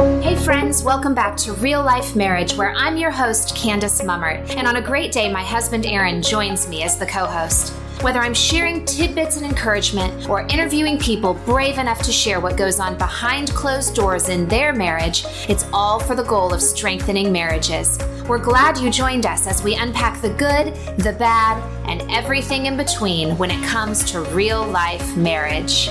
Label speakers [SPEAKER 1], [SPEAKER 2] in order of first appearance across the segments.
[SPEAKER 1] Hey friends, welcome back to Real Life Marriage, where I'm your host, Candace Mummert. And on a great day, my husband Aaron joins me as the co host. Whether I'm sharing tidbits and encouragement or interviewing people brave enough to share what goes on behind closed doors in their marriage, it's all for the goal of strengthening marriages. We're glad you joined us as we unpack the good, the bad, and everything in between when it comes to real life marriage.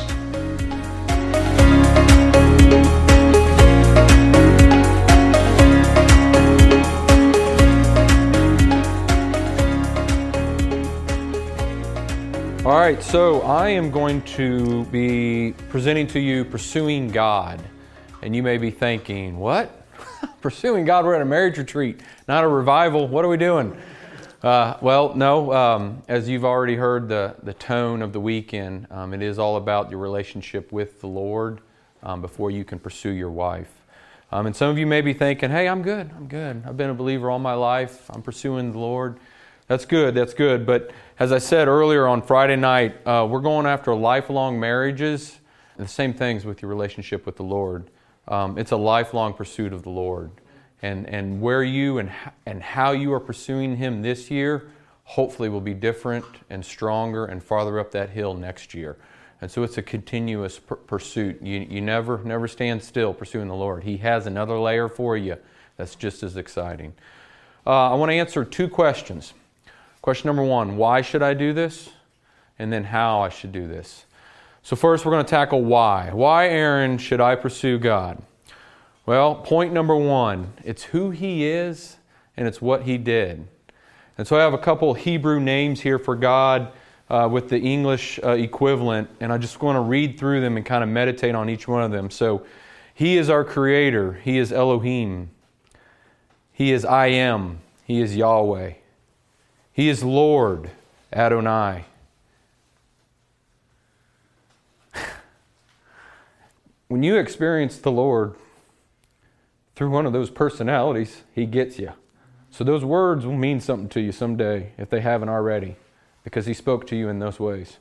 [SPEAKER 2] All right, so I am going to be presenting to you Pursuing God. And you may be thinking, what? Pursuing God? We're at a marriage retreat, not a revival. What are we doing? Uh, well, no, um, as you've already heard the, the tone of the weekend, um, it is all about your relationship with the Lord um, before you can pursue your wife. Um, and some of you may be thinking, hey, I'm good, I'm good. I've been a believer all my life, I'm pursuing the Lord. That's good, that's good. But as I said earlier on Friday night, uh, we're going after lifelong marriages. The same things with your relationship with the Lord. Um, it's a lifelong pursuit of the Lord. And, and where you and, and how you are pursuing Him this year, hopefully, will be different and stronger and farther up that hill next year. And so it's a continuous per- pursuit. You, you never, never stand still pursuing the Lord. He has another layer for you that's just as exciting. Uh, I want to answer two questions. Question number one why should I do this? And then how I should do this. So, first, we're going to tackle why. Why, Aaron, should I pursue God? Well, point number one it's who He is and it's what He did. And so I have a couple Hebrew names here for God uh, with the English uh, equivalent, and I just want to read through them and kind of meditate on each one of them. So, He is our Creator, He is Elohim, He is I am, He is Yahweh. He is Lord Adonai. when you experience the Lord through one of those personalities, He gets you. So those words will mean something to you someday if they haven't already, because He spoke to you in those ways.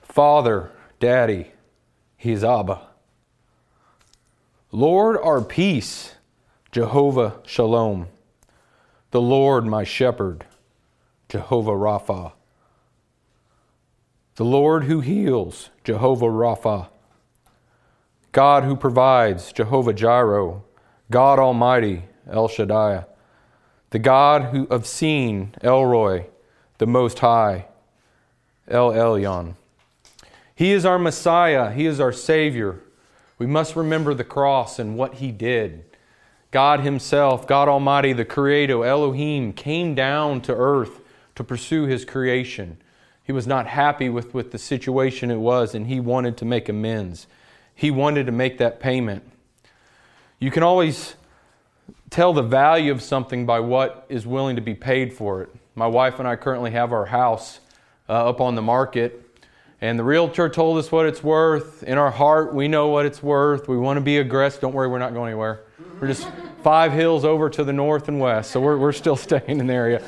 [SPEAKER 2] Father, Daddy, He is Abba. Lord, our peace, Jehovah Shalom the Lord my shepherd, Jehovah Rapha. The Lord who heals, Jehovah Rapha. God who provides, Jehovah Jireh. God Almighty, El Shaddai. The God who of seen, El Roi, the Most High, El Elyon. He is our Messiah. He is our Savior. We must remember the cross and what He did. God Himself, God Almighty, the Creator, Elohim, came down to earth to pursue His creation. He was not happy with, with the situation it was, and He wanted to make amends. He wanted to make that payment. You can always tell the value of something by what is willing to be paid for it. My wife and I currently have our house uh, up on the market, and the realtor told us what it's worth. In our heart, we know what it's worth. We want to be aggressive. Don't worry, we're not going anywhere. We're just five hills over to the north and west, so we're, we're still staying in the area.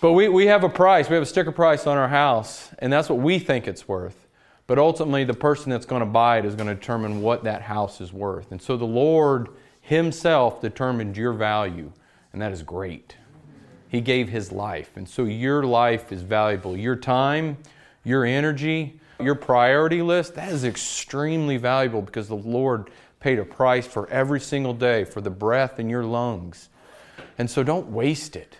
[SPEAKER 2] But we, we have a price, we have a sticker price on our house, and that's what we think it's worth. But ultimately, the person that's going to buy it is going to determine what that house is worth. And so the Lord Himself determined your value, and that is great. He gave His life, and so your life is valuable. Your time, your energy, your priority list, that is extremely valuable because the Lord paid a price for every single day for the breath in your lungs. And so don't waste it.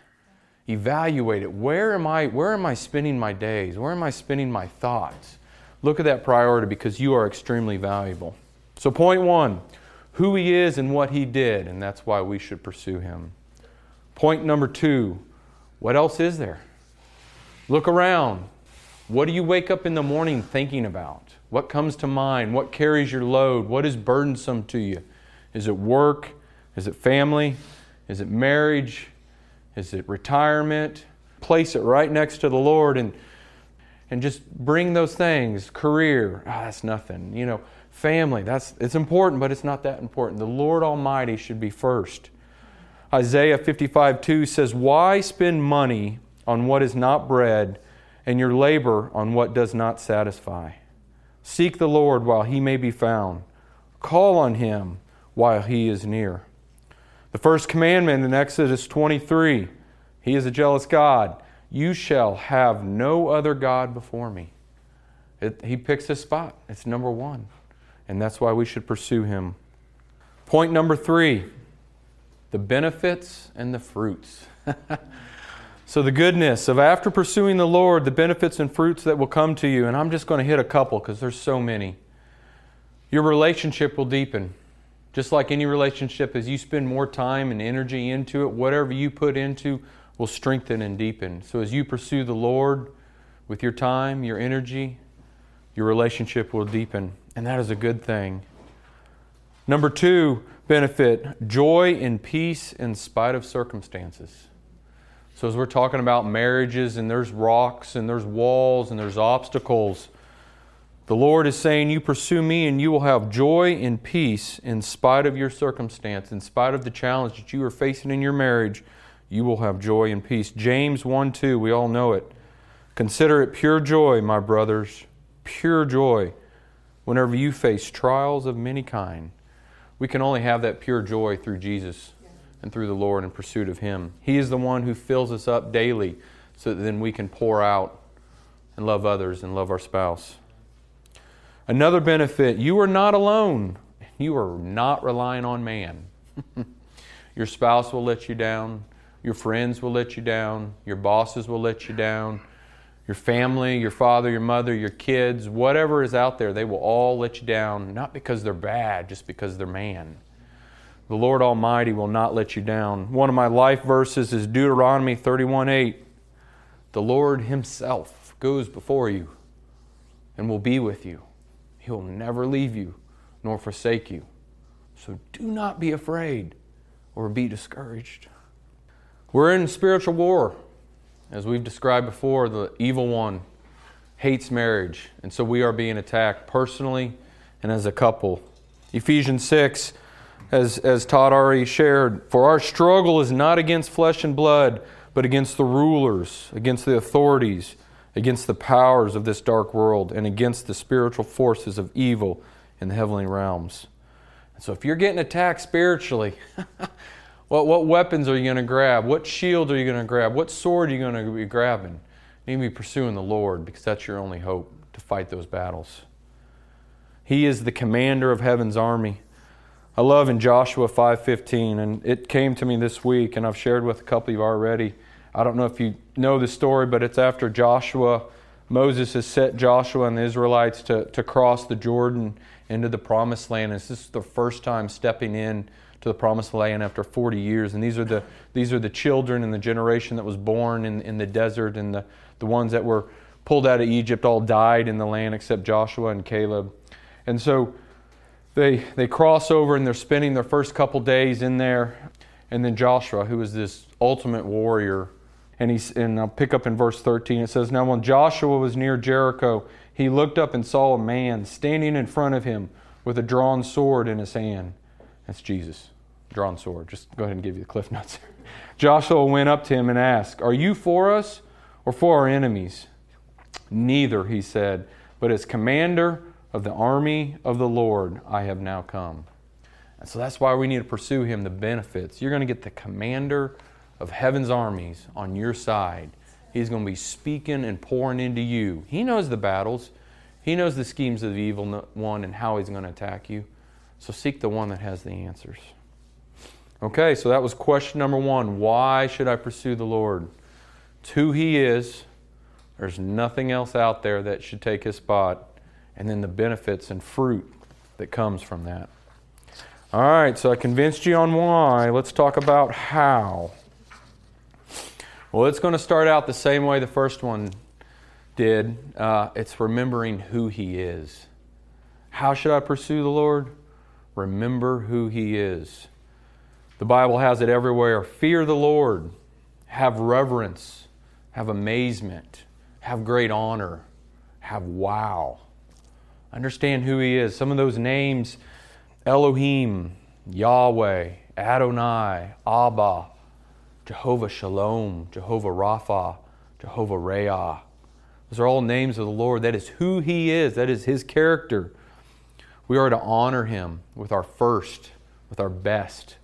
[SPEAKER 2] Evaluate it. Where am I where am I spending my days? Where am I spending my thoughts? Look at that priority because you are extremely valuable. So point 1, who he is and what he did, and that's why we should pursue him. Point number 2, what else is there? Look around. What do you wake up in the morning thinking about? What comes to mind? What carries your load? What is burdensome to you? Is it work? Is it family? Is it marriage? Is it retirement? Place it right next to the Lord and and just bring those things. Career, oh, that's nothing. You know, family, that's it's important, but it's not that important. The Lord Almighty should be first. Isaiah 55 2 says, Why spend money on what is not bread, and your labor on what does not satisfy? Seek the Lord while he may be found. Call on him while he is near. The first commandment in Exodus 23 He is a jealous God. You shall have no other God before me. It, he picks a spot. It's number one. And that's why we should pursue him. Point number three the benefits and the fruits. so, the goodness of after pursuing the Lord, the benefits and fruits that will come to you. And I'm just going to hit a couple because there's so many. Your relationship will deepen. Just like any relationship, as you spend more time and energy into it, whatever you put into will strengthen and deepen. So, as you pursue the Lord with your time, your energy, your relationship will deepen. And that is a good thing. Number two benefit joy and peace in spite of circumstances. So, as we're talking about marriages, and there's rocks, and there's walls, and there's obstacles, the Lord is saying, You pursue me, and you will have joy and peace in spite of your circumstance, in spite of the challenge that you are facing in your marriage. You will have joy and peace. James 1 2, we all know it. Consider it pure joy, my brothers, pure joy, whenever you face trials of many kind we can only have that pure joy through Jesus and through the Lord in pursuit of Him. He is the one who fills us up daily so that then we can pour out and love others and love our spouse. Another benefit you are not alone. You are not relying on man. your spouse will let you down. Your friends will let you down. Your bosses will let you down your family, your father, your mother, your kids, whatever is out there, they will all let you down, not because they're bad, just because they're man. The Lord Almighty will not let you down. One of my life verses is Deuteronomy 31 8. The Lord Himself goes before you and will be with you. He will never leave you nor forsake you. So do not be afraid or be discouraged. We're in spiritual war. As we've described before, the evil one hates marriage, and so we are being attacked personally and as a couple. Ephesians 6, as, as Todd already shared, for our struggle is not against flesh and blood, but against the rulers, against the authorities, against the powers of this dark world, and against the spiritual forces of evil in the heavenly realms. So if you're getting attacked spiritually, What, what weapons are you going to grab? What shield are you going to grab? What sword are you going to be grabbing? You need to be pursuing the Lord because that's your only hope to fight those battles. He is the commander of heaven's army. I love in Joshua 5:15 and it came to me this week and I've shared with a couple of you already. I don't know if you know the story, but it's after Joshua Moses has set Joshua and the Israelites to, to cross the Jordan into the promised land. And this is the first time stepping in to the promised land after 40 years. And these are the, these are the children and the generation that was born in, in the desert, and the, the ones that were pulled out of Egypt all died in the land except Joshua and Caleb. And so they, they cross over and they're spending their first couple days in there. And then Joshua, who is this ultimate warrior, and, he's, and I'll pick up in verse 13. It says, Now when Joshua was near Jericho, he looked up and saw a man standing in front of him with a drawn sword in his hand. That's Jesus drawn sword. Just go ahead and give you the cliff notes. Joshua went up to him and asked, Are you for us or for our enemies? Neither, he said, but as commander of the army of the Lord, I have now come. And so that's why we need to pursue him, the benefits. You're going to get the commander of heaven's armies on your side. He's going to be speaking and pouring into you. He knows the battles, he knows the schemes of the evil one and how he's going to attack you. So seek the one that has the answers. Okay, so that was question number one. Why should I pursue the Lord? It's who He is. There's nothing else out there that should take His spot. And then the benefits and fruit that comes from that. All right, so I convinced you on why. Let's talk about how. Well, it's going to start out the same way the first one did. Uh, it's remembering who He is. How should I pursue the Lord? Remember who He is. The Bible has it everywhere. Fear the Lord, have reverence, have amazement, have great honor, have wow. Understand who He is. Some of those names Elohim, Yahweh, Adonai, Abba, Jehovah Shalom, Jehovah Rapha, Jehovah Reah. Those are all names of the Lord. That is who He is, that is His character. We are to honor Him with our first with our best.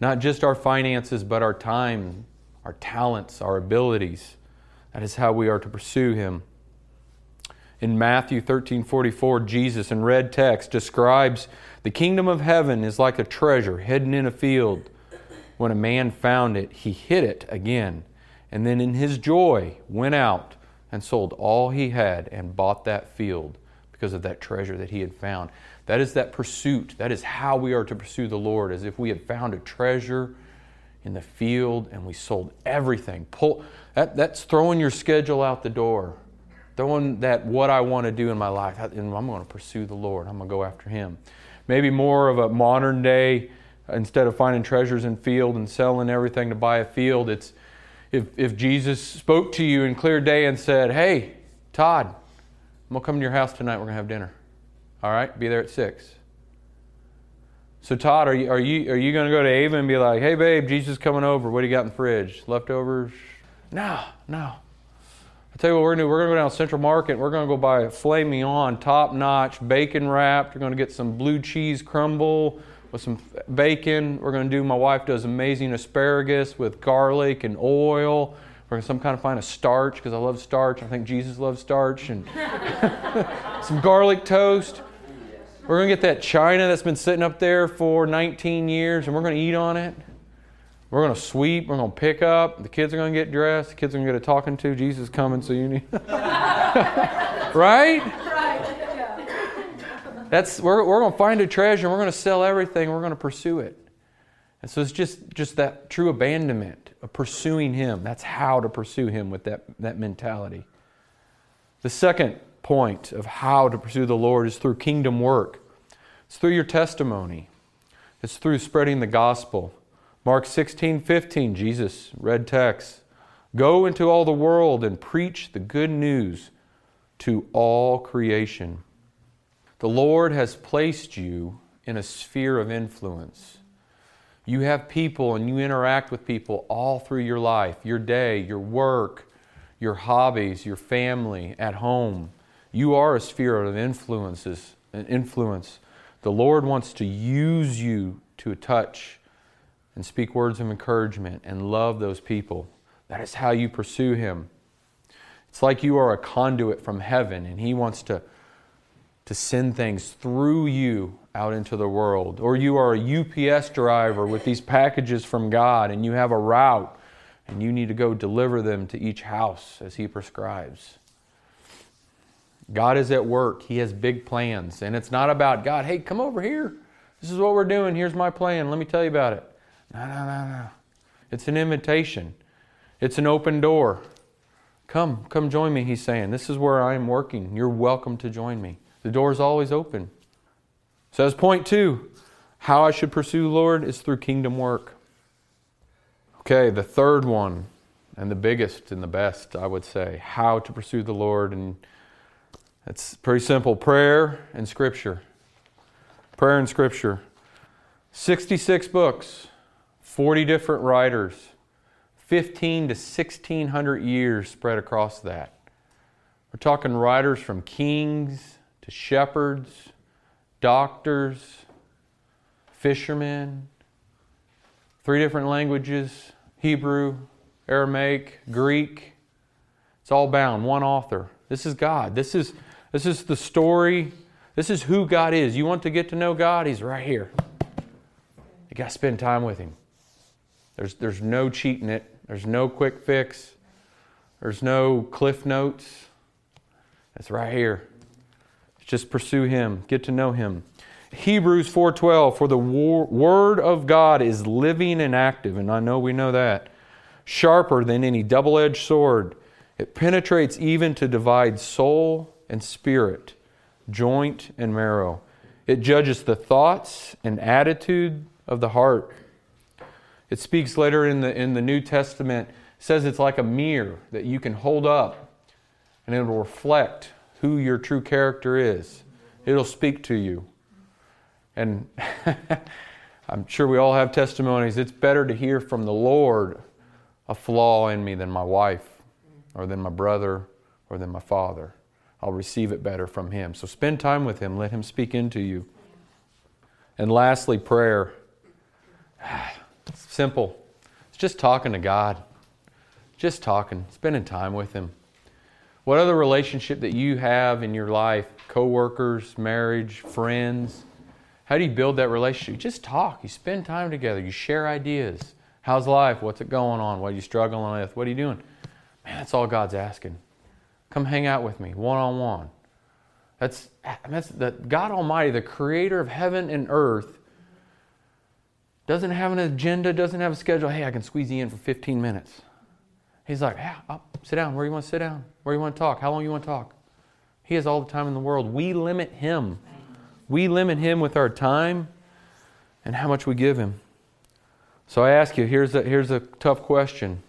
[SPEAKER 2] Not just our finances, but our time, our talents, our abilities. That is how we are to pursue Him. In Matthew 13 44, Jesus, in red text, describes the kingdom of heaven is like a treasure hidden in a field. When a man found it, he hid it again, and then in his joy went out and sold all he had and bought that field because of that treasure that he had found. That is that pursuit. That is how we are to pursue the Lord, as if we had found a treasure in the field and we sold everything. Pull that, that's throwing your schedule out the door. Throwing that what I want to do in my life. And I'm going to pursue the Lord. I'm going to go after him. Maybe more of a modern day, instead of finding treasures in field and selling everything to buy a field, it's if, if Jesus spoke to you in clear day and said, Hey, Todd, I'm going to come to your house tonight. We're going to have dinner. All right, be there at 6. So Todd, are you are you are you going to go to Ava and be like, "Hey babe, Jesus coming over. What do you got in the fridge? Leftovers?" No, no. I tell you what, we're gonna do. We're gonna go down to Central Market. We're gonna go buy a filet mignon, top notch, bacon wrapped. We're gonna get some blue cheese crumble with some bacon. We're gonna do. My wife does amazing asparagus with garlic and oil. We're gonna some kind of find a starch because I love starch. I think Jesus loves starch and some garlic toast. We're to get that china that's been sitting up there for 19 years and we're to eat on it. We're going to sweep. We're going to pick up. The kids are going to get dressed. The kids are going to get a talking to. Jesus coming, so you need. right? Right. That's, we're, we're going to find a treasure we're going to sell everything. We're going to pursue it. And so it's just, just that true abandonment of pursuing Him. That's how to pursue Him with that, that mentality. The second point of how to pursue the Lord is through kingdom work. It's through your testimony. It's through spreading the gospel. Mark 16, 15, Jesus, red text. Go into all the world and preach the good news to all creation. The Lord has placed you in a sphere of influence. You have people and you interact with people all through your life, your day, your work, your hobbies, your family, at home. You are a sphere of influences, an influence. The Lord wants to use you to touch and speak words of encouragement and love those people. That is how you pursue Him. It's like you are a conduit from heaven and He wants to, to send things through you out into the world. Or you are a UPS driver with these packages from God and you have a route and you need to go deliver them to each house as He prescribes. God is at work. He has big plans. And it's not about God, hey, come over here. This is what we're doing. Here's my plan. Let me tell you about it. No, no, no, no. It's an invitation, it's an open door. Come, come join me, he's saying. This is where I am working. You're welcome to join me. The door is always open. So, as point two, how I should pursue Lord is through kingdom work. Okay, the third one, and the biggest and the best, I would say, how to pursue the Lord. And it's pretty simple prayer and scripture. Prayer and scripture. 66 books, 40 different writers, 15 to 1600 years spread across that. We're talking writers from kings to shepherds, doctors, fishermen, three different languages Hebrew, Aramaic, Greek. It's all bound, one author. This is God. This is this is the story. This is who God is. You want to get to know God? He's right here. You got to spend time with Him. There's, there's no cheating it, there's no quick fix, there's no cliff notes. It's right here. Just pursue Him, get to know Him. Hebrews 4:12 for the war, word of God is living and active and I know we know that sharper than any double-edged sword it penetrates even to divide soul and spirit, joint and marrow. It judges the thoughts and attitude of the heart. It speaks later in the, in the New Testament, says it's like a mirror that you can hold up and it will reflect who your true character is. It'll speak to you. And I'm sure we all have testimonies. It's better to hear from the Lord a flaw in me than my wife or than my brother or than my father. I'll receive it better from Him. So spend time with Him, let Him speak into you. And lastly, prayer. Simple. It's just talking to God. Just talking, spending time with Him. What other relationship that you have in your life, coworkers, marriage, friends, how do you build that relationship? You just talk. You spend time together. You share ideas. How's life? What's it going on? What are you struggling with? What are you doing? Man, that's all God's asking. Come hang out with me, one on one. That's that's the God Almighty, the creator of heaven and earth, doesn't have an agenda, doesn't have a schedule. Hey, I can squeeze you in for 15 minutes. He's like, yeah, sit down. Where do you want to sit down? Where do you want to talk? How long do you want to talk? He has all the time in the world. We limit him. We limit him with our time and how much we give him. So I ask you, here's a, here's a tough question.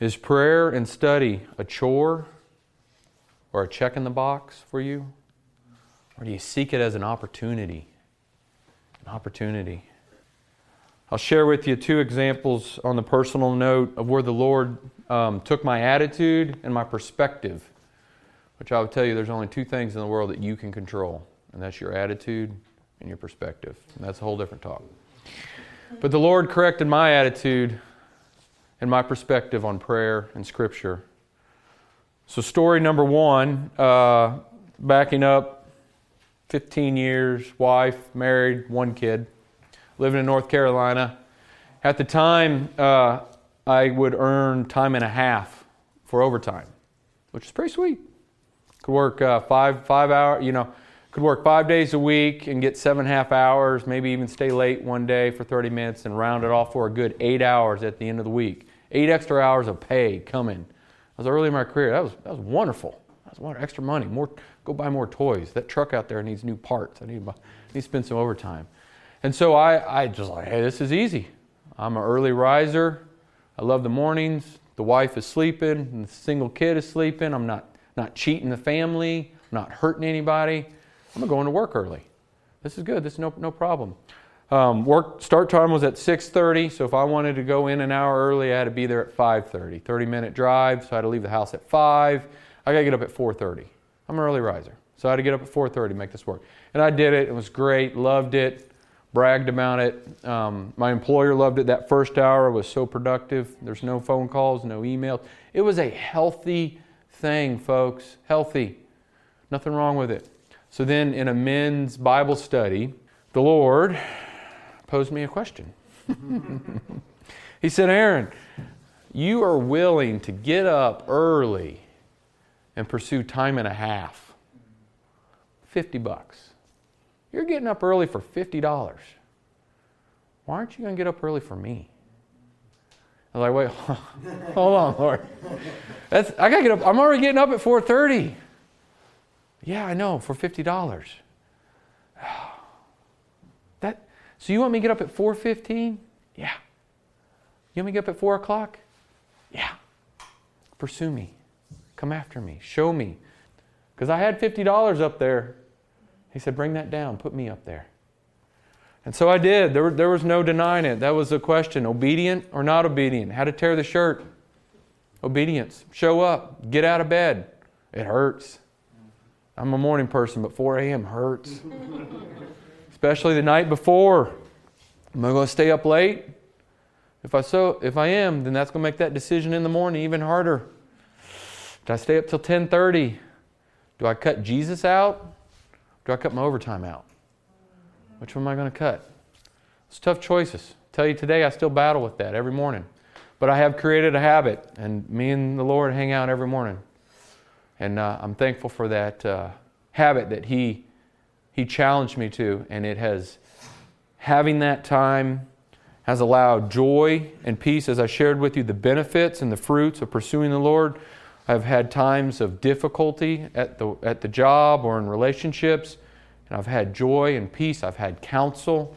[SPEAKER 2] Is prayer and study a chore or a check in the box for you? Or do you seek it as an opportunity? An opportunity. I'll share with you two examples on the personal note of where the Lord um, took my attitude and my perspective, which I would tell you there's only two things in the world that you can control, and that's your attitude and your perspective. And that's a whole different talk. But the Lord corrected my attitude and my perspective on prayer and Scripture so, story number one, uh, backing up 15 years, wife, married, one kid, living in North Carolina. At the time, uh, I would earn time and a half for overtime, which is pretty sweet. Could work uh, five five hour, you know, could work five days a week and get seven and a half hours, maybe even stay late one day for 30 minutes and round it off for a good eight hours at the end of the week. Eight extra hours of pay coming I was early in my career. That was, that was wonderful. That was wonderful. Extra money. More, go buy more toys. That truck out there needs new parts. I need buy, need to spend some overtime. And so I, I just like, hey, this is easy. I'm an early riser. I love the mornings. The wife is sleeping, the single kid is sleeping. I'm not, not cheating the family, I'm not hurting anybody. I'm going to work early. This is good. This is no, no problem. Um, work start time was at 6:30, so if I wanted to go in an hour early, I had to be there at 5:30. 30 minute drive, so I had to leave the house at 5. I got to get up at 4:30. I'm an early riser, so I had to get up at 4:30 to make this work. And I did it. It was great. Loved it. Bragged about it. Um, my employer loved it. That first hour was so productive. There's no phone calls, no emails. It was a healthy thing, folks. Healthy. Nothing wrong with it. So then, in a men's Bible study, the Lord posed me a question. he said, Aaron, you are willing to get up early and pursue time and a half. 50 bucks. You're getting up early for $50. Why aren't you going to get up early for me? I was like, wait, hold on, Lord. That's, I got to get up. I'm already getting up at 4.30. Yeah, I know, for $50. That, So you want me to get up at 4.15? Yeah. You want me to get up at 4 o'clock? Yeah. Pursue me. Come after me. Show me. Because I had $50 up there. He said, bring that down. Put me up there. And so I did. There, there was no denying it. That was the question obedient or not obedient? How to tear the shirt? Obedience. Show up. Get out of bed. It hurts. I'm a morning person, but 4 a.m. hurts especially the night before. Am I going to stay up late? If I so if I am, then that's going to make that decision in the morning even harder. Do I stay up till 10:30? Do I cut Jesus out? Do I cut my overtime out? Which one am I going to cut? It's tough choices. I tell you today, I still battle with that every morning. But I have created a habit, and me and the Lord hang out every morning. And uh, I'm thankful for that uh, habit that He he challenged me to, and it has, having that time, has allowed joy and peace as I shared with you the benefits and the fruits of pursuing the Lord. I've had times of difficulty at the, at the job or in relationships, and I've had joy and peace. I've had counsel.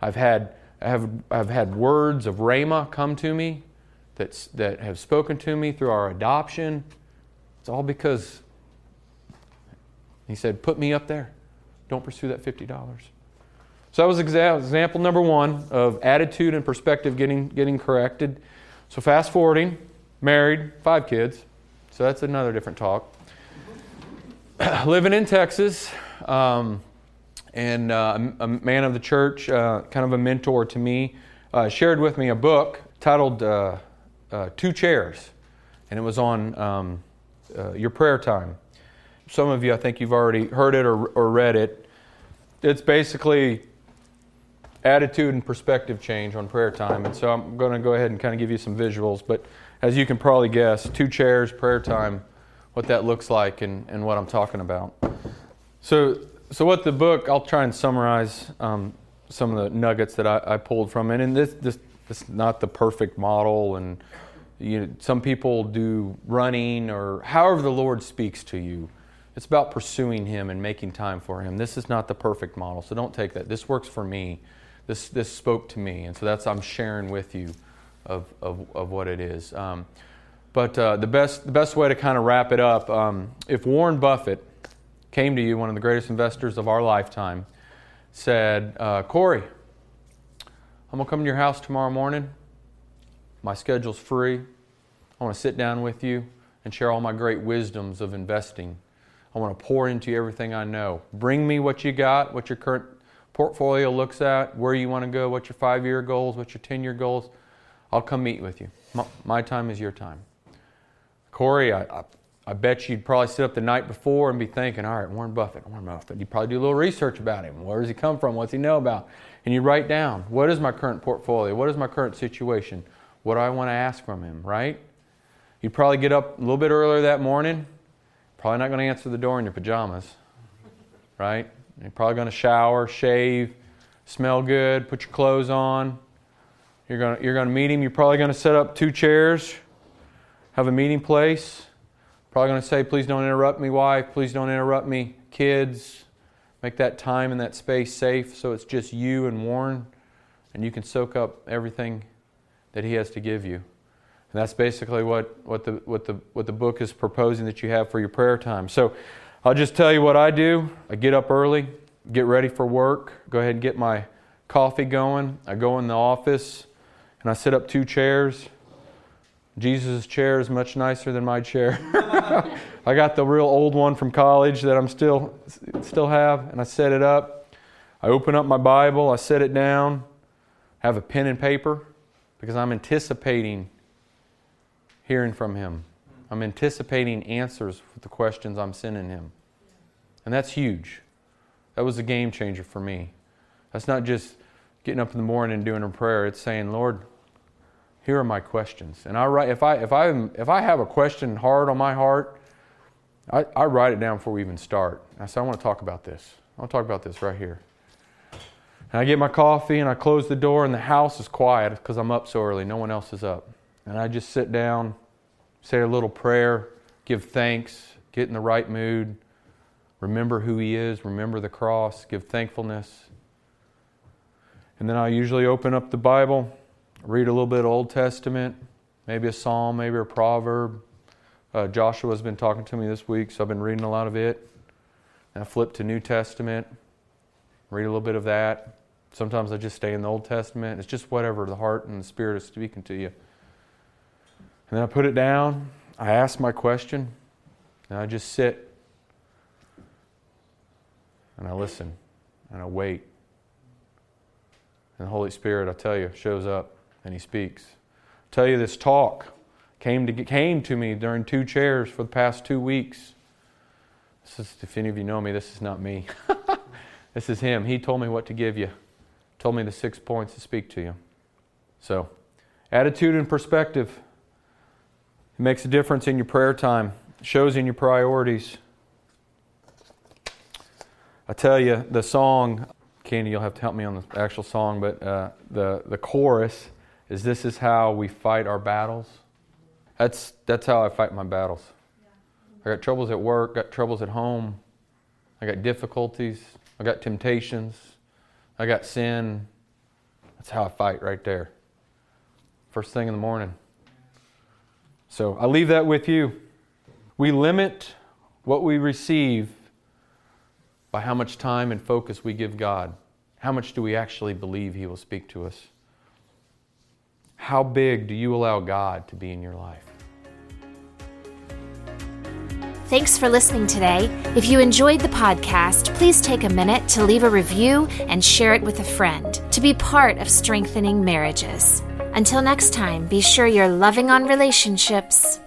[SPEAKER 2] I've had, have, I've had words of Rhema come to me that's, that have spoken to me through our adoption. It's all because He said, Put me up there. Don't pursue that $50. So that was example number one of attitude and perspective getting, getting corrected. So fast forwarding, married, five kids. So that's another different talk. Living in Texas, um, and uh, a man of the church, uh, kind of a mentor to me, uh, shared with me a book titled uh, uh, Two Chairs, and it was on um, uh, your prayer time. Some of you, I think you've already heard it or, or read it. It's basically attitude and perspective change on prayer time. And so I'm going to go ahead and kind of give you some visuals. But as you can probably guess, two chairs, prayer time, what that looks like, and, and what I'm talking about. So, so what the book, I'll try and summarize um, some of the nuggets that I, I, pulled from it. And this, this, this is not the perfect model. And you know, some people do running or however the Lord speaks to you. It's about pursuing Him and making time for Him. This is not the perfect model, so don't take that. This works for me this, this spoke to me. And so that's, I'm sharing with you of, of, of what it is. Um, but uh, the, best, the best way to kind of wrap it up um, if Warren Buffett came to you, one of the greatest investors of our lifetime, said, uh, Corey, I'm going to come to your house tomorrow morning. My schedule's free. I want to sit down with you and share all my great wisdoms of investing. I want to pour into you everything I know. Bring me what you got, what your current portfolio looks at, where you want to go, what your five year goals, what your 10 year goals. I'll come meet with you. My, my time is your time. Corey, I, I, I, bet you'd probably sit up the night before and be thinking, all right, Warren Buffett, Warren Buffett. You'd probably do a little research about him. Where does he come from? What's he know about? And you write down, what is my current portfolio? What is my current situation? What do I want to ask from him, right? You'd probably get up a little bit earlier that morning. Probably not going to answer the door in your pajamas, right? You're probably going to shower, shave, smell good, put your clothes on. You're going you're to meet him. You're probably going to set up two chairs, have a meeting place. Probably going to say, please don't interrupt me, wife. Please don't interrupt me, kids. Make that time and that space safe so it's just you and Warren, and you can soak up everything that he has to give you. And that's basically what, what, the, what, the, what the book is proposing that you have for your prayer time. So I'll just tell you what I do. I get up early, get ready for work, go ahead and get my coffee going. I go in the office and I set up two chairs. Jesus' chair is much nicer than my chair. I got the real old one from college that I'm still still have, and I set it up. I open up my Bible, I set it down, have a pen and paper because I'm anticipating hearing from him. I'm anticipating answers for the questions I'm sending him. And that's huge. That was a game changer for me. That's not just getting up in the morning and doing a prayer. It's saying, Lord, here are my questions. And I write if I if I if I have a question hard on my heart, I, I write it down before we even start. I say, I want to talk about this. I want to talk about this right here. And I get my coffee and I close the door and the house is quiet because I'm up so early. No one else is up. And I just sit down say a little prayer, give thanks, get in the right mood, remember who He is, remember the cross, give thankfulness. And then I usually open up the Bible, read a little bit of Old Testament, maybe a psalm, maybe a proverb. Uh, Joshua's been talking to me this week, so I've been reading a lot of it. And I flip to New Testament, read a little bit of that. Sometimes I just stay in the Old Testament. It's just whatever the heart and the Spirit is speaking to you. And then I put it down, I ask my question, and I just sit and I listen and I wait. And the Holy Spirit, I tell you, shows up and He speaks. I tell you, this talk came to, came to me during two chairs for the past two weeks. This is, if any of you know me, this is not me. this is Him. He told me what to give you, told me the six points to speak to you. So, attitude and perspective. It makes a difference in your prayer time, it shows in your priorities. I tell you, the song, Candy, you'll have to help me on the actual song, but uh, the, the chorus is This is how we fight our battles. That's, that's how I fight my battles. I got troubles at work, got troubles at home, I got difficulties, I got temptations, I got sin. That's how I fight right there. First thing in the morning. So I leave that with you. We limit what we receive by how much time and focus we give God. How much do we actually believe He will speak to us? How big do you allow God to be in your life?
[SPEAKER 1] Thanks for listening today. If you enjoyed the podcast, please take a minute to leave a review and share it with a friend to be part of strengthening marriages. Until next time, be sure you're loving on relationships